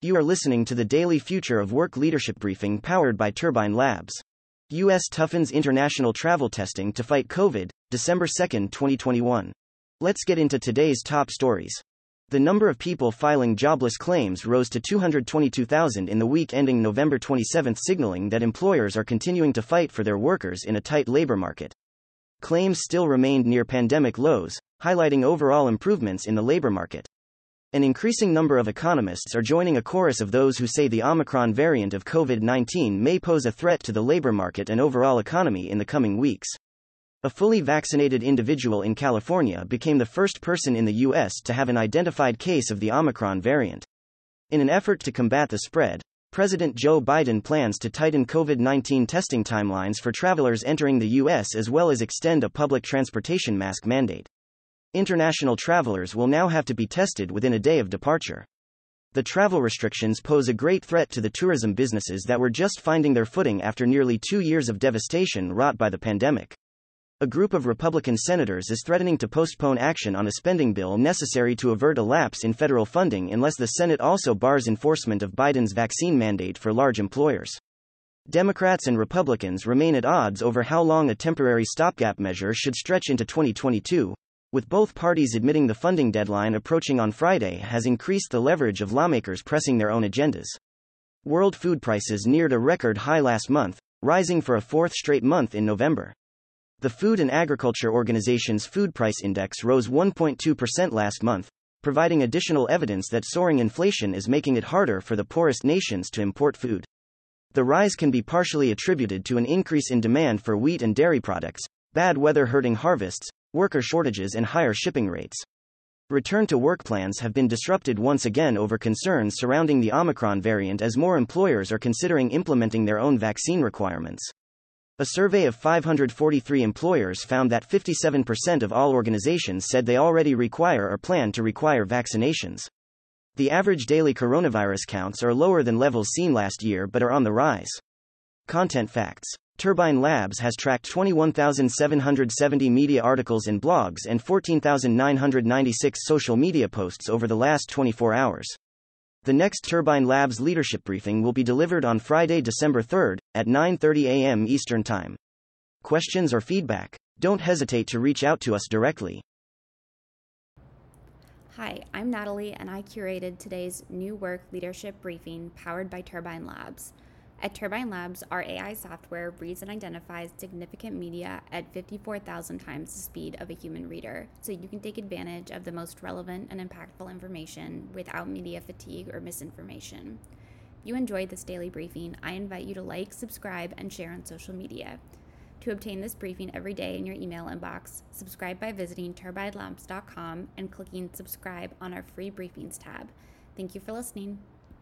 You are listening to the daily Future of Work Leadership Briefing powered by Turbine Labs. U.S. toughens international travel testing to fight COVID, December 2, 2021. Let's get into today's top stories. The number of people filing jobless claims rose to 222,000 in the week ending November 27, signaling that employers are continuing to fight for their workers in a tight labor market. Claims still remained near pandemic lows, highlighting overall improvements in the labor market. An increasing number of economists are joining a chorus of those who say the Omicron variant of COVID 19 may pose a threat to the labor market and overall economy in the coming weeks. A fully vaccinated individual in California became the first person in the U.S. to have an identified case of the Omicron variant. In an effort to combat the spread, President Joe Biden plans to tighten COVID 19 testing timelines for travelers entering the U.S. as well as extend a public transportation mask mandate. International travelers will now have to be tested within a day of departure. The travel restrictions pose a great threat to the tourism businesses that were just finding their footing after nearly two years of devastation wrought by the pandemic. A group of Republican senators is threatening to postpone action on a spending bill necessary to avert a lapse in federal funding unless the Senate also bars enforcement of Biden's vaccine mandate for large employers. Democrats and Republicans remain at odds over how long a temporary stopgap measure should stretch into 2022, with both parties admitting the funding deadline approaching on Friday has increased the leverage of lawmakers pressing their own agendas. World food prices neared a record high last month, rising for a fourth straight month in November. The Food and Agriculture Organization's food price index rose 1.2% last month, providing additional evidence that soaring inflation is making it harder for the poorest nations to import food. The rise can be partially attributed to an increase in demand for wheat and dairy products, bad weather hurting harvests, worker shortages, and higher shipping rates. Return to work plans have been disrupted once again over concerns surrounding the Omicron variant as more employers are considering implementing their own vaccine requirements. A survey of 543 employers found that 57% of all organizations said they already require or plan to require vaccinations. The average daily coronavirus counts are lower than levels seen last year but are on the rise. Content facts Turbine Labs has tracked 21,770 media articles and blogs and 14,996 social media posts over the last 24 hours. The next Turbine Labs leadership briefing will be delivered on Friday, December 3rd, at 9:30 a.m. Eastern Time. Questions or feedback? Don't hesitate to reach out to us directly. Hi, I'm Natalie and I curated today's new work leadership briefing powered by Turbine Labs. At Turbine Labs, our AI software reads and identifies significant media at 54,000 times the speed of a human reader, so you can take advantage of the most relevant and impactful information without media fatigue or misinformation. If you enjoyed this daily briefing, I invite you to like, subscribe, and share on social media. To obtain this briefing every day in your email inbox, subscribe by visiting turbinelabs.com and clicking subscribe on our free briefings tab. Thank you for listening.